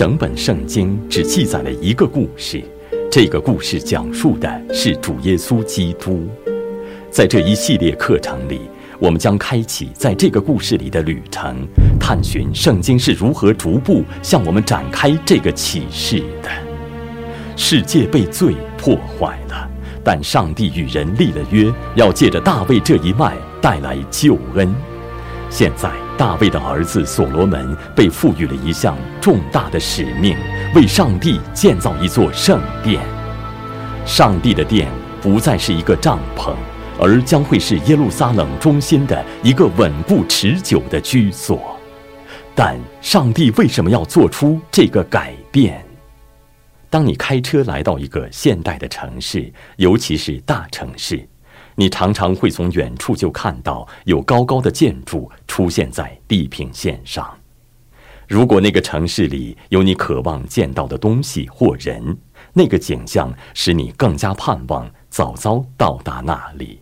整本圣经只记载了一个故事，这个故事讲述的是主耶稣基督。在这一系列课程里，我们将开启在这个故事里的旅程，探寻圣经是如何逐步向我们展开这个启示的。世界被罪破坏了，但上帝与人立了约，要借着大卫这一脉带来救恩。现在，大卫的儿子所罗门被赋予了一项重大的使命，为上帝建造一座圣殿。上帝的殿不再是一个帐篷。而将会是耶路撒冷中心的一个稳固持久的居所，但上帝为什么要做出这个改变？当你开车来到一个现代的城市，尤其是大城市，你常常会从远处就看到有高高的建筑出现在地平线上。如果那个城市里有你渴望见到的东西或人，那个景象使你更加盼望早早到达那里。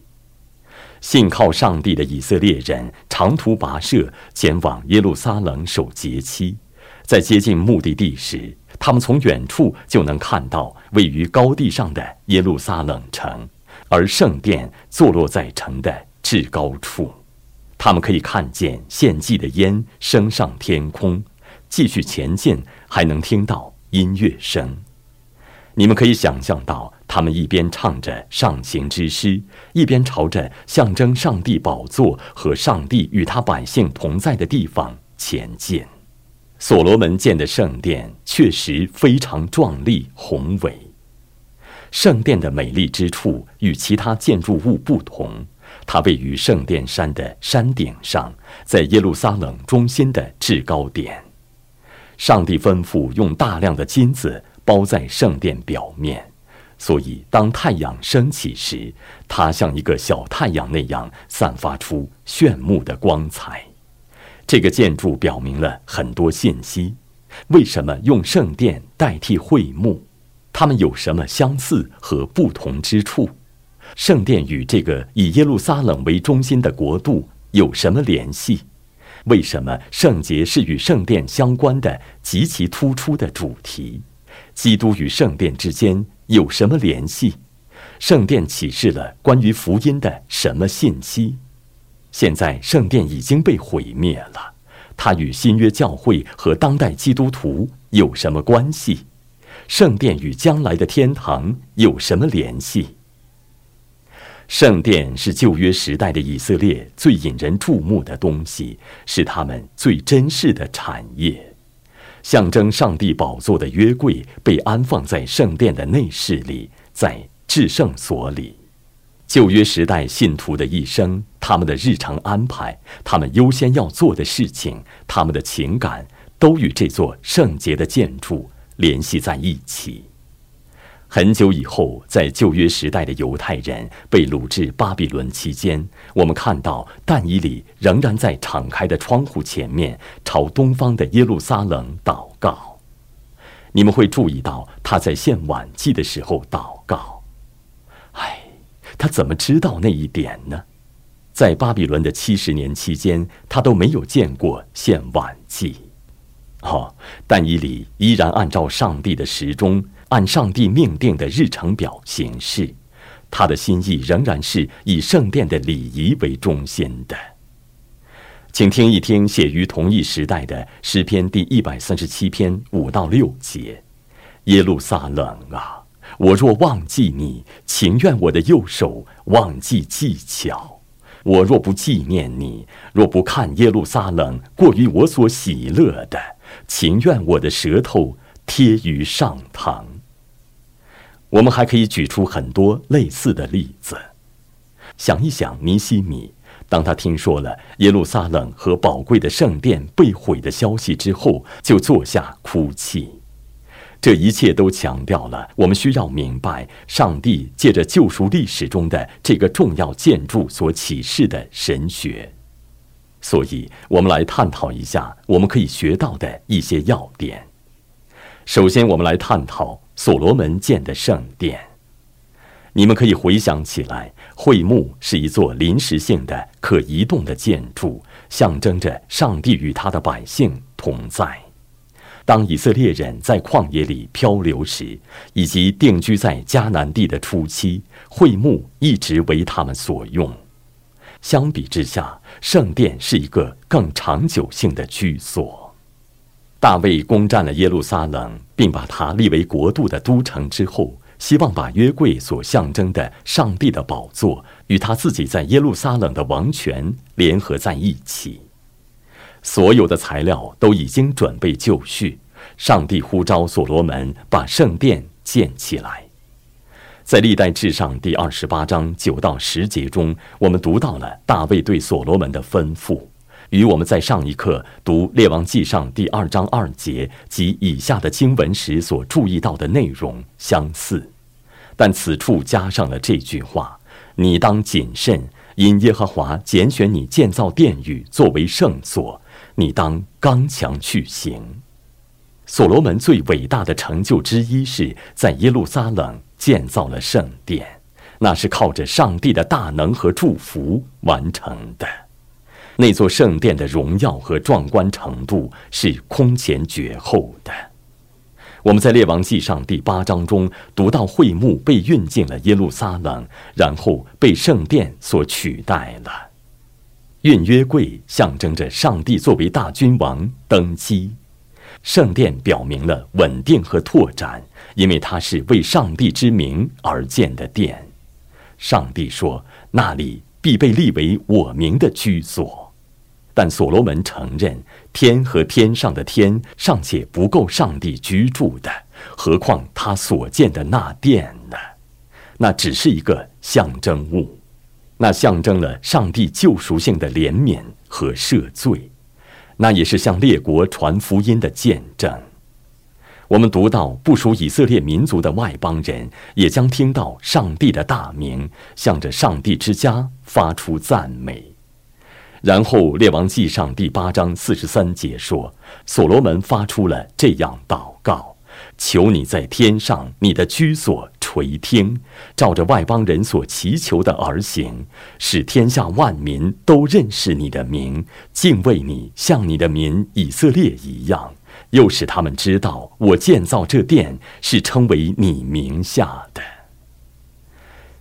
信靠上帝的以色列人长途跋涉前往耶路撒冷守节期，在接近目的地时，他们从远处就能看到位于高地上的耶路撒冷城，而圣殿坐落在城的至高处。他们可以看见献祭的烟升上天空，继续前进还能听到音乐声。你们可以想象到。他们一边唱着上行之诗，一边朝着象征上帝宝座和上帝与他百姓同在的地方前进。所罗门建的圣殿确实非常壮丽宏伟。圣殿的美丽之处与其他建筑物不同，它位于圣殿山的山顶上，在耶路撒冷中心的制高点。上帝吩咐用大量的金子包在圣殿表面。所以，当太阳升起时，它像一个小太阳那样散发出炫目的光彩。这个建筑表明了很多信息。为什么用圣殿代替会幕？它们有什么相似和不同之处？圣殿与这个以耶路撒冷为中心的国度有什么联系？为什么圣洁是与圣殿相关的极其突出的主题？基督与圣殿之间。有什么联系？圣殿启示了关于福音的什么信息？现在圣殿已经被毁灭了，它与新约教会和当代基督徒有什么关系？圣殿与将来的天堂有什么联系？圣殿是旧约时代的以色列最引人注目的东西，是他们最珍视的产业。象征上帝宝座的约柜被安放在圣殿的内室里，在至圣所里。旧约时代信徒的一生，他们的日常安排，他们优先要做的事情，他们的情感，都与这座圣洁的建筑联系在一起。很久以后，在旧约时代的犹太人被掳至巴比伦期间，我们看到但以里仍然在敞开的窗户前面朝东方的耶路撒冷祷告。你们会注意到他在献晚祭的时候祷告。唉，他怎么知道那一点呢？在巴比伦的七十年期间，他都没有见过献晚祭。哦，但以理依然按照上帝的时钟。按上帝命定的日程表行事，他的心意仍然是以圣殿的礼仪为中心的。请听一听写于同一时代的诗篇第一百三十七篇五到六节：耶路撒冷啊，我若忘记你，情愿我的右手忘记技巧；我若不纪念你，若不看耶路撒冷过于我所喜乐的，情愿我的舌头贴于上膛。我们还可以举出很多类似的例子。想一想，尼西米，当他听说了耶路撒冷和宝贵的圣殿被毁的消息之后，就坐下哭泣。这一切都强调了我们需要明白上帝借着救赎历史中的这个重要建筑所启示的神学。所以，我们来探讨一下我们可以学到的一些要点。首先，我们来探讨。所罗门建的圣殿，你们可以回想起来，会幕是一座临时性的可移动的建筑，象征着上帝与他的百姓同在。当以色列人在旷野里漂流时，以及定居在迦南地的初期，会幕一直为他们所用。相比之下，圣殿是一个更长久性的居所。大卫攻占了耶路撒冷，并把它立为国度的都城之后，希望把约柜所象征的上帝的宝座与他自己在耶路撒冷的王权联合在一起。所有的材料都已经准备就绪，上帝呼召所罗门把圣殿建起来。在历代志上第二十八章九到十节中，我们读到了大卫对所罗门的吩咐，与我们在上一课读列王记上第二章二节及以下的经文时所注意到的内容相似，但此处加上了这句话：“你当谨慎，因耶和华拣选你建造殿宇作为圣所，你当刚强去行。”所罗门最伟大的成就之一是在耶路撒冷。建造了圣殿，那是靠着上帝的大能和祝福完成的。那座圣殿的荣耀和壮观程度是空前绝后的。我们在列王记上第八章中读到，会幕被运进了耶路撒冷，然后被圣殿所取代了。运约柜象征着上帝作为大君王登基。圣殿表明了稳定和拓展，因为它是为上帝之名而建的殿。上帝说：“那里必被立为我名的居所。”但所罗门承认，天和天上的天尚且不够上帝居住的，何况他所建的那殿呢？那只是一个象征物，那象征了上帝救赎性的怜悯和赦罪。那也是向列国传福音的见证。我们读到不属以色列民族的外邦人，也将听到上帝的大名，向着上帝之家发出赞美。然后，列王记上第八章四十三节说，所罗门发出了这样祷告。求你在天上，你的居所垂听，照着外邦人所祈求的而行，使天下万民都认识你的名，敬畏你，像你的民以色列一样。又使他们知道，我建造这殿是称为你名下的。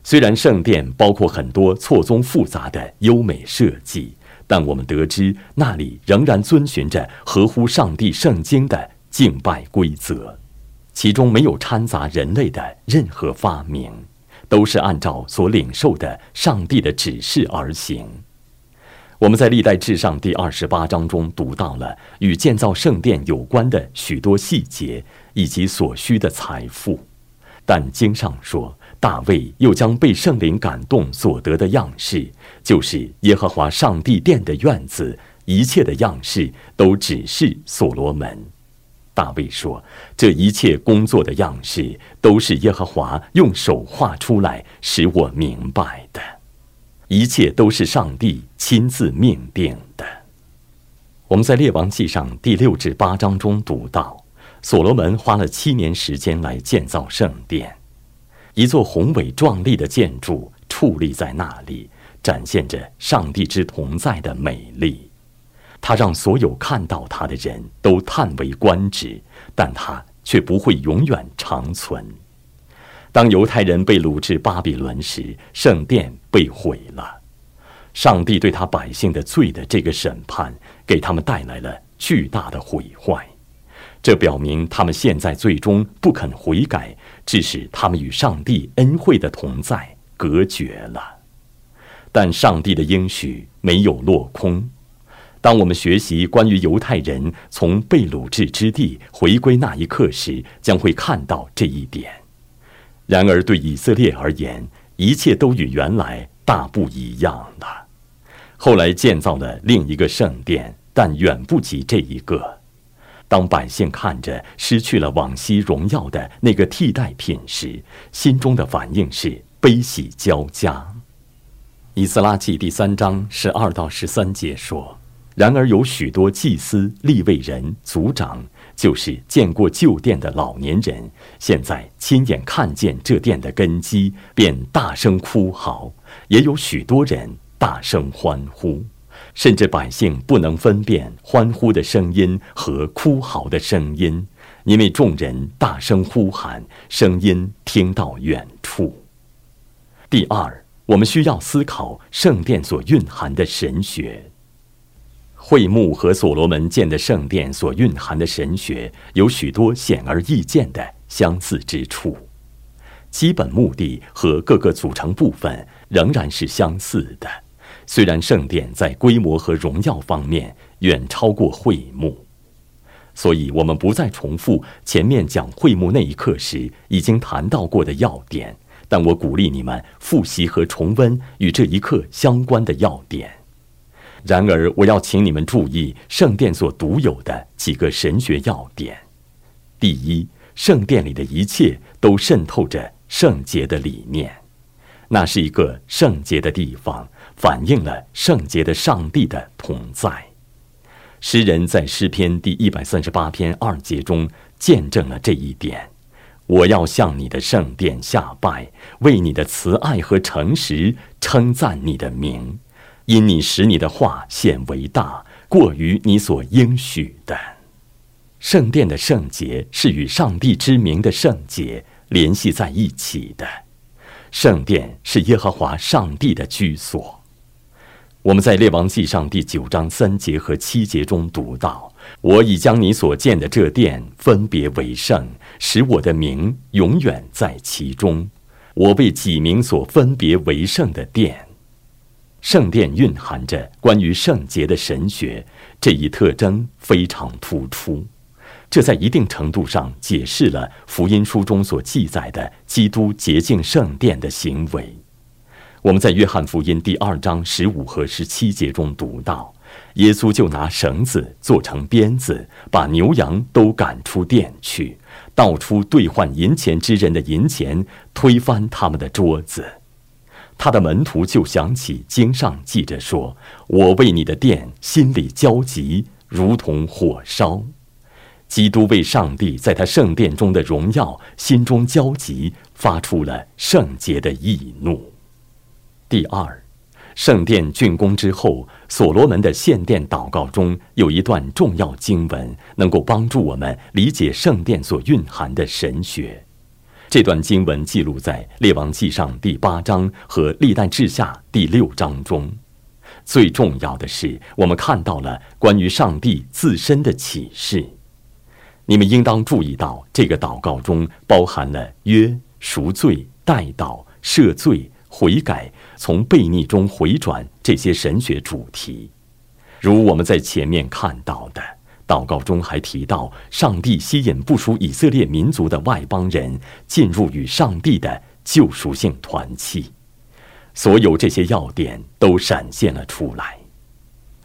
虽然圣殿包括很多错综复杂的优美设计，但我们得知那里仍然遵循着合乎上帝圣经的敬拜规则。其中没有掺杂人类的任何发明，都是按照所领受的上帝的指示而行。我们在历代志上第二十八章中读到了与建造圣殿有关的许多细节以及所需的财富，但经上说，大卫又将被圣灵感动所得的样式，就是耶和华上帝殿的院子一切的样式，都指示所罗门。大卫说：“这一切工作的样式，都是耶和华用手画出来，使我明白的。一切都是上帝亲自命定的。”我们在列王记上第六至八章中读到，所罗门花了七年时间来建造圣殿，一座宏伟壮丽的建筑矗立在那里，展现着上帝之同在的美丽。他让所有看到他的人都叹为观止，但他却不会永远长存。当犹太人被掳至巴比伦时，圣殿被毁了。上帝对他百姓的罪的这个审判，给他们带来了巨大的毁坏。这表明他们现在最终不肯悔改，致使他们与上帝恩惠的同在隔绝了。但上帝的应许没有落空。当我们学习关于犹太人从被掳至之地回归那一刻时，将会看到这一点。然而，对以色列而言，一切都与原来大不一样了。后来建造了另一个圣殿，但远不及这一个。当百姓看着失去了往昔荣耀的那个替代品时，心中的反应是悲喜交加。以斯拉记第三章十二到十三节说。然而有许多祭司、立位人、族长，就是见过旧殿的老年人，现在亲眼看见这殿的根基，便大声哭嚎；也有许多人大声欢呼，甚至百姓不能分辨欢呼的声音和哭嚎的声音，因为众人大声呼喊，声音听到远处。第二，我们需要思考圣殿所蕴含的神学。会幕和所罗门建的圣殿所蕴含的神学有许多显而易见的相似之处，基本目的和各个组成部分仍然是相似的。虽然圣殿在规模和荣耀方面远超过会幕，所以我们不再重复前面讲会幕那一刻时已经谈到过的要点。但我鼓励你们复习和重温与这一刻相关的要点。然而，我要请你们注意圣殿所独有的几个神学要点：第一，圣殿里的一切都渗透着圣洁的理念，那是一个圣洁的地方。反映了圣洁的上帝的同在。诗人在诗篇第一百三十八篇二节中见证了这一点。我要向你的圣殿下拜，为你的慈爱和诚实称赞你的名，因你使你的话显为大，过于你所应许的。圣殿的圣洁是与上帝之名的圣洁联系在一起的。圣殿是耶和华上帝的居所。我们在列王记上第九章三节和七节中读到：“我已将你所建的这殿分别为圣，使我的名永远在其中。我为己名所分别为圣的殿。”圣殿蕴含着关于圣洁的神学，这一特征非常突出。这在一定程度上解释了福音书中所记载的基督洁净圣殿的行为。我们在约翰福音第二章十五和十七节中读到，耶稣就拿绳子做成鞭子，把牛羊都赶出殿去，倒出兑换银钱之人的银钱，推翻他们的桌子。他的门徒就想起经上记着说：“我为你的殿心里焦急，如同火烧。”基督为上帝在他圣殿中的荣耀心中焦急，发出了圣洁的义怒。第二，圣殿竣工之后，所罗门的献殿祷告中有一段重要经文，能够帮助我们理解圣殿所蕴含的神学。这段经文记录在《列王记上》第八章和《历代志下》第六章中。最重要的是，我们看到了关于上帝自身的启示。你们应当注意到，这个祷告中包含了约赎罪、代祷、赦罪。悔改，从悖逆中回转，这些神学主题，如我们在前面看到的，祷告中还提到，上帝吸引不属以色列民族的外邦人进入与上帝的救赎性团契，所有这些要点都闪现了出来。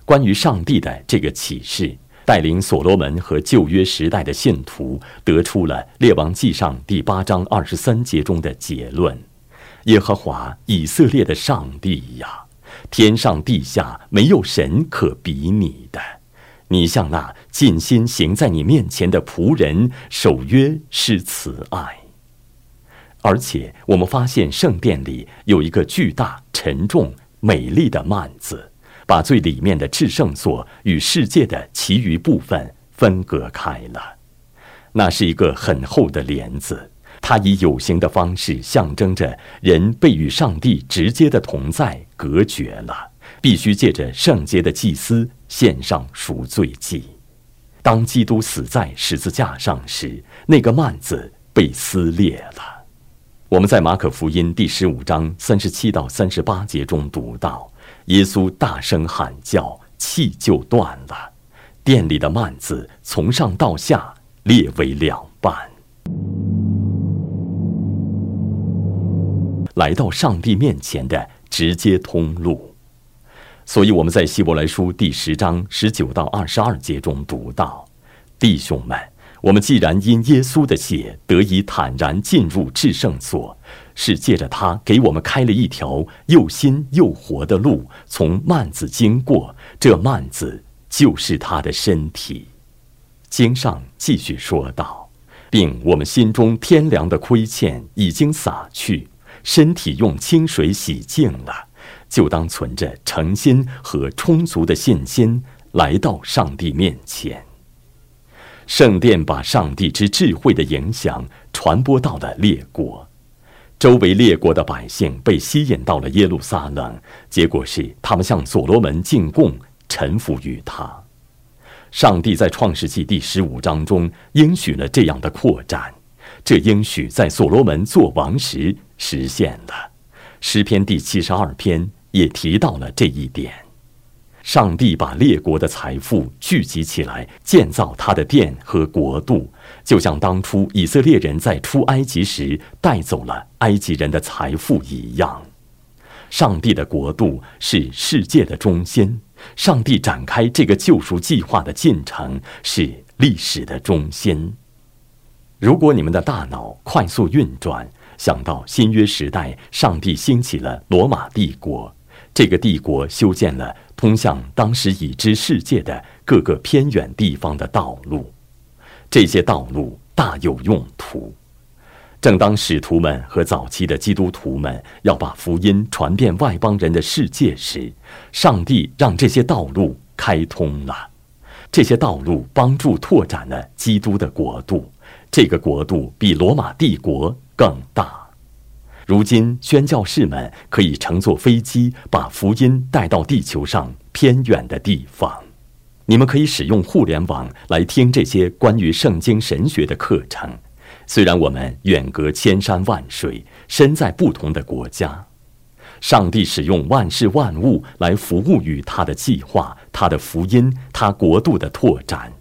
关于上帝的这个启示，带领所罗门和旧约时代的信徒得出了列王记上第八章二十三节中的结论。耶和华以色列的上帝呀，天上地下没有神可比拟的。你像那尽心行在你面前的仆人守约是慈爱。而且我们发现圣殿里有一个巨大、沉重、美丽的幔子，把最里面的至圣所与世界的其余部分分隔开了。那是一个很厚的帘子。它以有形的方式象征着人被与上帝直接的同在隔绝了，必须借着圣洁的祭司献上赎罪祭。当基督死在十字架上时，那个幔子被撕裂了。我们在马可福音第十五章三十七到三十八节中读到，耶稣大声喊叫，气就断了，殿里的幔子从上到下裂为两半。来到上帝面前的直接通路，所以我们在希伯来书第十章十九到二十二节中读到：“弟兄们，我们既然因耶稣的血得以坦然进入至圣所，是借着他给我们开了一条又新又活的路，从幔子经过。这幔子就是他的身体。”经上继续说道，并我们心中天良的亏欠已经洒去。身体用清水洗净了，就当存着诚心和充足的信心来到上帝面前。圣殿把上帝之智慧的影响传播到了列国，周围列国的百姓被吸引到了耶路撒冷，结果是他们向所罗门进贡，臣服于他。上帝在创世纪第十五章中应许了这样的扩展，这应许在所罗门做王时实现了。诗篇第七十二篇也提到了这一点。上帝把列国的财富聚集起来，建造他的殿和国度，就像当初以色列人在出埃及时带走了埃及人的财富一样。上帝的国度是世界的中心，上帝展开这个救赎计划的进程是历史的中心。如果你们的大脑快速运转，想到新约时代，上帝兴起了罗马帝国，这个帝国修建了。通向当时已知世界的各个偏远地方的道路，这些道路大有用途。正当使徒们和早期的基督徒们要把福音传遍外邦人的世界时，上帝让这些道路开通了。这些道路帮助拓展了基督的国度，这个国度比罗马帝国更大。如今，宣教士们可以乘坐飞机把福音带到地球上偏远的地方。你们可以使用互联网来听这些关于圣经神学的课程。虽然我们远隔千山万水，身在不同的国家，上帝使用万事万物来服务于他的计划、他的福音、他国度的拓展。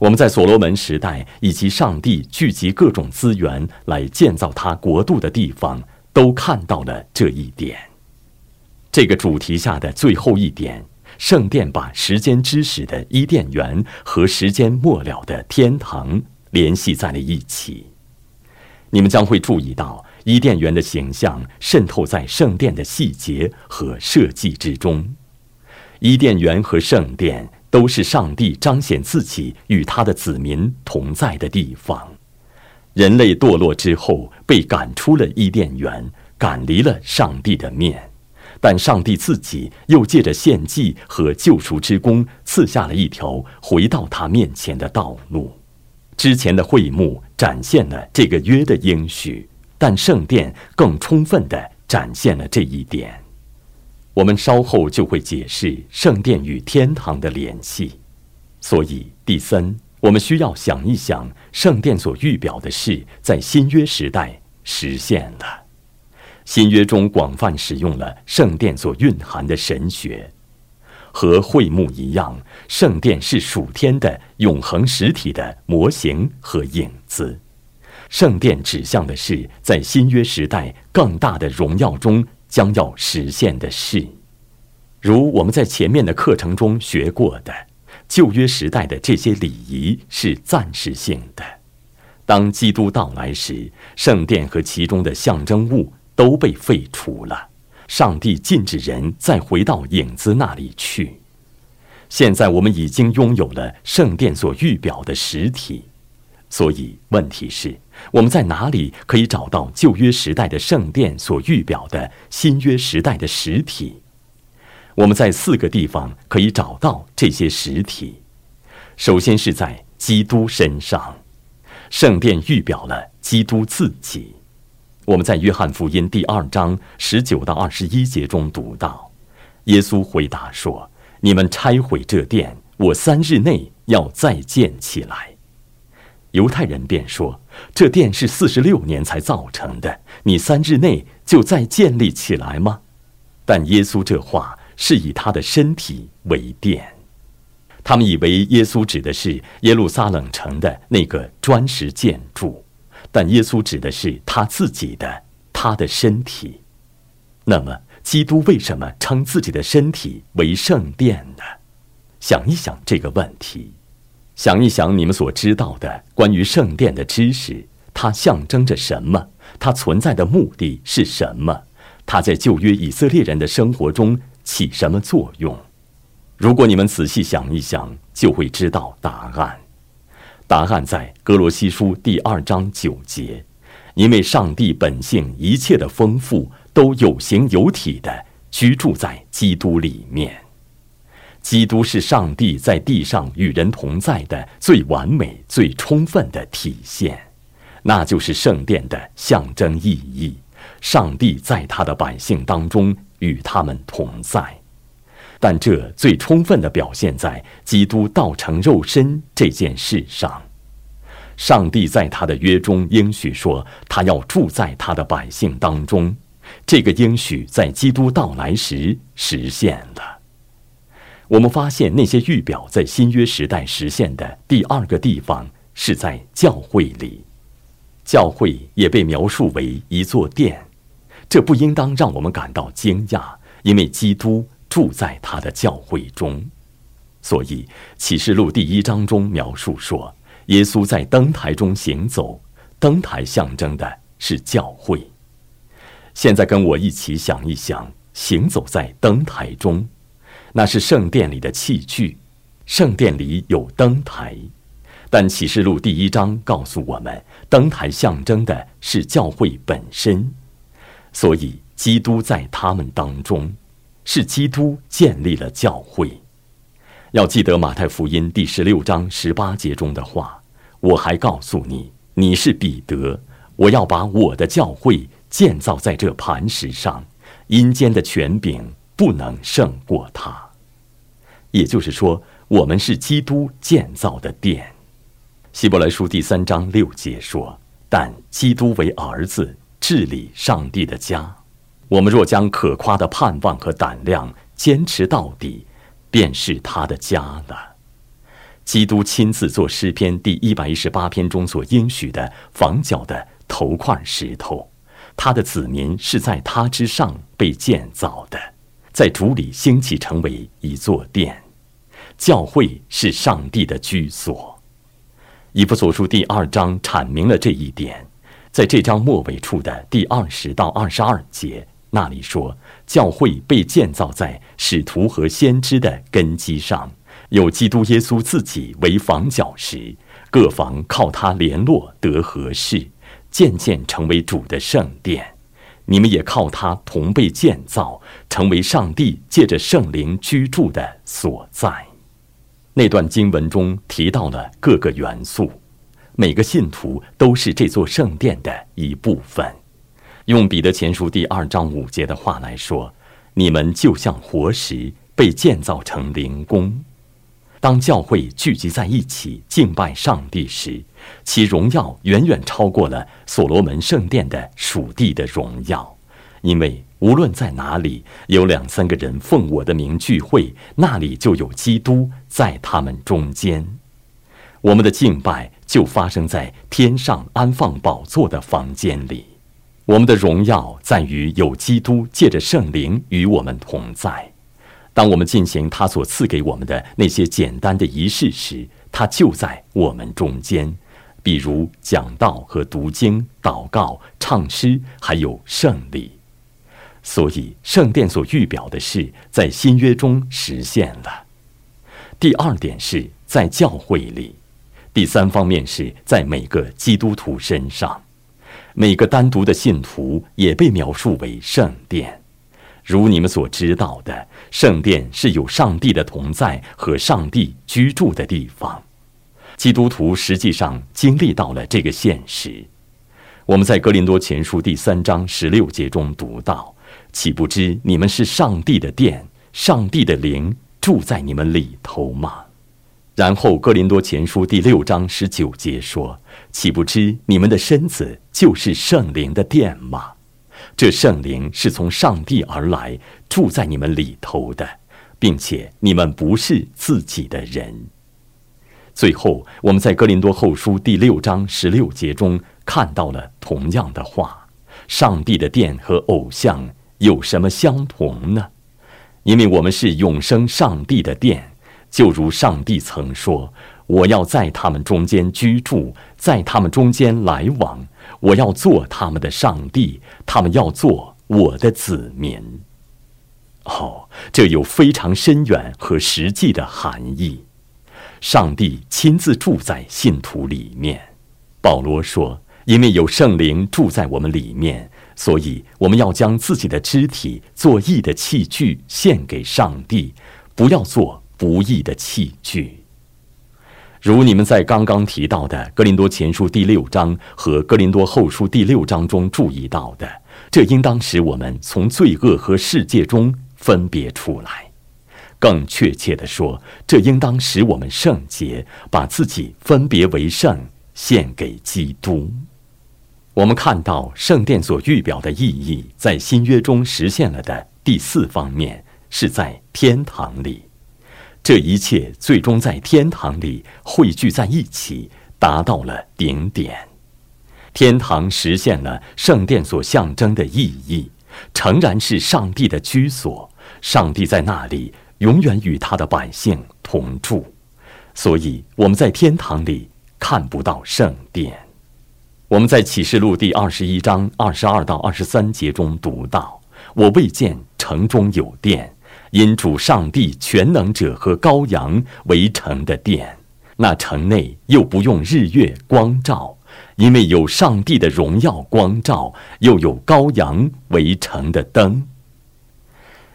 我们在所罗门时代以及上帝聚集各种资源来建造他国度的地方，都看到了这一点。这个主题下的最后一点，圣殿把时间之始的伊甸园和时间末了的天堂联系在了一起。你们将会注意到伊甸园的形象渗透在圣殿的细节和设计之中。伊甸园和圣殿。都是上帝彰显自己与他的子民同在的地方。人类堕落之后，被赶出了伊甸园，赶离了上帝的面。但上帝自己又借着献祭和救赎之功，赐下了一条回到他面前的道路。之前的会幕展现了这个约的应许，但圣殿更充分地展现了这一点。我们稍后就会解释圣殿与天堂的联系，所以第三，我们需要想一想，圣殿所预表的事在新约时代实现了。新约中广泛使用了圣殿所蕴含的神学，和会幕一样，圣殿是属天的永恒实体的模型和影子。圣殿指向的是在新约时代更大的荣耀中。将要实现的事，如我们在前面的课程中学过的，旧约时代的这些礼仪是暂时性的。当基督到来时，圣殿和其中的象征物都被废除了。上帝禁止人再回到影子那里去。现在我们已经拥有了圣殿所预表的实体。所以，问题是，我们在哪里可以找到旧约时代的圣殿所预表的新约时代的实体？我们在四个地方可以找到这些实体。首先是在基督身上，圣殿预表了基督自己。我们在约翰福音第二章十九到二十一节中读到，耶稣回答说：“你们拆毁这殿，我三日内要再建起来。”犹太人便说：“这殿是四十六年才造成的，你三日内就再建立起来吗？”但耶稣这话是以他的身体为殿，他们以为耶稣指的是耶路撒冷城的那个砖石建筑，但耶稣指的是他自己的他的身体。那么，基督为什么称自己的身体为圣殿呢？想一想这个问题。想一想，你们所知道的关于圣殿的知识，它象征着什么？它存在的目的是什么？它在旧约以色列人的生活中起什么作用？如果你们仔细想一想，就会知道答案。答案在哥罗西书第二章九节，因为上帝本性一切的丰富都有形有体的居住在基督里面。基督是上帝在地上与人同在的最完美、最充分的体现，那就是圣殿的象征意义。上帝在他的百姓当中与他们同在，但这最充分的表现在基督道成肉身这件事上。上帝在他的约中应许说，他要住在他的百姓当中。这个应许在基督到来时实现了。我们发现那些预表在新约时代实现的第二个地方是在教会里，教会也被描述为一座殿。这不应当让我们感到惊讶，因为基督住在他的教会中。所以启示录第一章中描述说，耶稣在灯台中行走，灯台象征的是教会。现在跟我一起想一想，行走在灯台中，那是圣殿里的器具，圣殿里有灯台，但启示录第一章告诉我们，灯台象征的是教会本身，所以基督在他们当中，是基督建立了教会。要记得马太福音第十六章十八节中的话，我还告诉你，你是彼得，我要把我的教会。建造在这磐石上，阴间的权柄不能胜过他。也就是说，我们是基督建造的殿。希伯来书第三章六节说：“但基督为儿子治理上帝的家。我们若将可夸的盼望和胆量坚持到底，便是他的家了。”基督亲自做诗篇第一百一十八篇中所应许的房角的头块石头。他的子民是在他之上被建造的，在主里兴起成为一座殿。教会是上帝的居所。以弗所书第二章阐明了这一点，在这章末尾处的第二十到二十二节那里说，教会被建造在使徒和先知的根基上，有基督耶稣自己为房角石，各房靠他联络得合适。渐渐成为主的圣殿，你们也靠它同被建造，成为上帝借着圣灵居住的所在。那段经文中提到了各个元素，每个信徒都是这座圣殿的一部分。用彼得前书第二章五节的话来说，你们就像活石，被建造成灵宫。当教会聚集在一起敬拜上帝时，其荣耀远远超过了所罗门圣殿的属地的荣耀，因为无论在哪里有两三个人奉我的名聚会，那里就有基督在他们中间。我们的敬拜就发生在天上安放宝座的房间里，我们的荣耀在于有基督借着圣灵与我们同在。当我们进行他所赐给我们的那些简单的仪式时，他就在我们中间，比如讲道和读经、祷告、唱诗，还有圣礼。所以，圣殿所预表的事，在新约中实现了。第二点是在教会里，第三方面是在每个基督徒身上，每个单独的信徒也被描述为圣殿。如你们所知道的，圣殿是有上帝的同在和上帝居住的地方。基督徒实际上经历到了这个现实。我们在哥林多前书第三章十六节中读到：“岂不知你们是上帝的殿，上帝的灵住在你们里头吗？”然后哥林多前书第六章十九节说：“岂不知你们的身子就是圣灵的殿吗？”这圣灵是从上帝而来，住在你们里头的，并且你们不是自己的人。最后，我们在哥林多后书第六章十六节中看到了同样的话：上帝的殿和偶像有什么相同呢？因为我们是永生上帝的殿，就如上帝曾说：“我要在他们中间居住，在他们中间来往。”我要做他们的上帝，他们要做我的子民。哦，这有非常深远和实际的含义。上帝亲自住在信徒里面。保罗说：“因为有圣灵住在我们里面，所以，我们要将自己的肢体做义的器具献给上帝，不要做不义的器具。如你们在刚刚提到的《格林多前书》第六章和《格林多后书》第六章中注意到的，这应当使我们从罪恶和世界中分别出来。更确切地说，这应当使我们圣洁，把自己分别为圣，献给基督。我们看到圣殿所预表的意义，在新约中实现了的第四方面，是在天堂里。这一切最终在天堂里汇聚在一起，达到了顶点。天堂实现了圣殿所象征的意义，诚然是上帝的居所。上帝在那里永远与他的百姓同住，所以我们在天堂里看不到圣殿。我们在启示录第二十一章二十二到二十三节中读到：“我未见城中有殿。”因主上帝全能者和羔羊为成的殿，那城内又不用日月光照，因为有上帝的荣耀光照，又有羔羊为成的灯。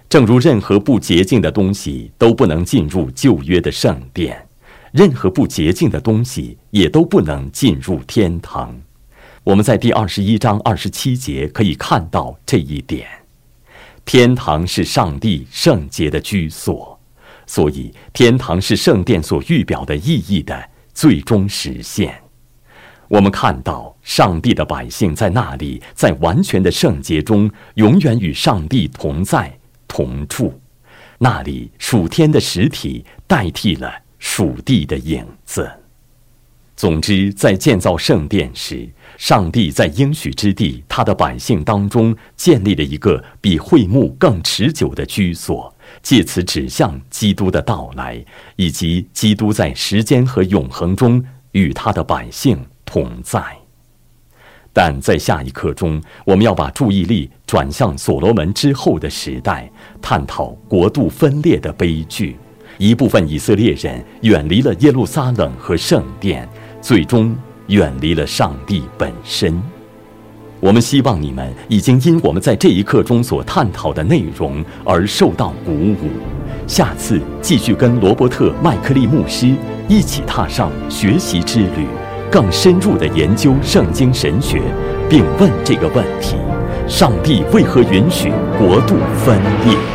正如任何不洁净的东西都不能进入旧约的圣殿，任何不洁净的东西也都不能进入天堂。我们在第二十一章二十七节可以看到这一点。天堂是上帝圣洁的居所，所以天堂是圣殿所预表的意义的最终实现。我们看到上帝的百姓在那里，在完全的圣洁中，永远与上帝同在同住。那里属天的实体代替了属地的影子。总之，在建造圣殿时，上帝在应许之地，他的百姓当中建立了一个比会幕更持久的居所，借此指向基督的到来，以及基督在时间和永恒中与他的百姓同在。但在下一刻中，我们要把注意力转向所罗门之后的时代，探讨国度分裂的悲剧。一部分以色列人远离了耶路撒冷和圣殿，最终。远离了上帝本身。我们希望你们已经因我们在这一刻中所探讨的内容而受到鼓舞。下次继续跟罗伯特·麦克利牧师一起踏上学习之旅，更深入的研究圣经神学，并问这个问题：上帝为何允许国度分裂？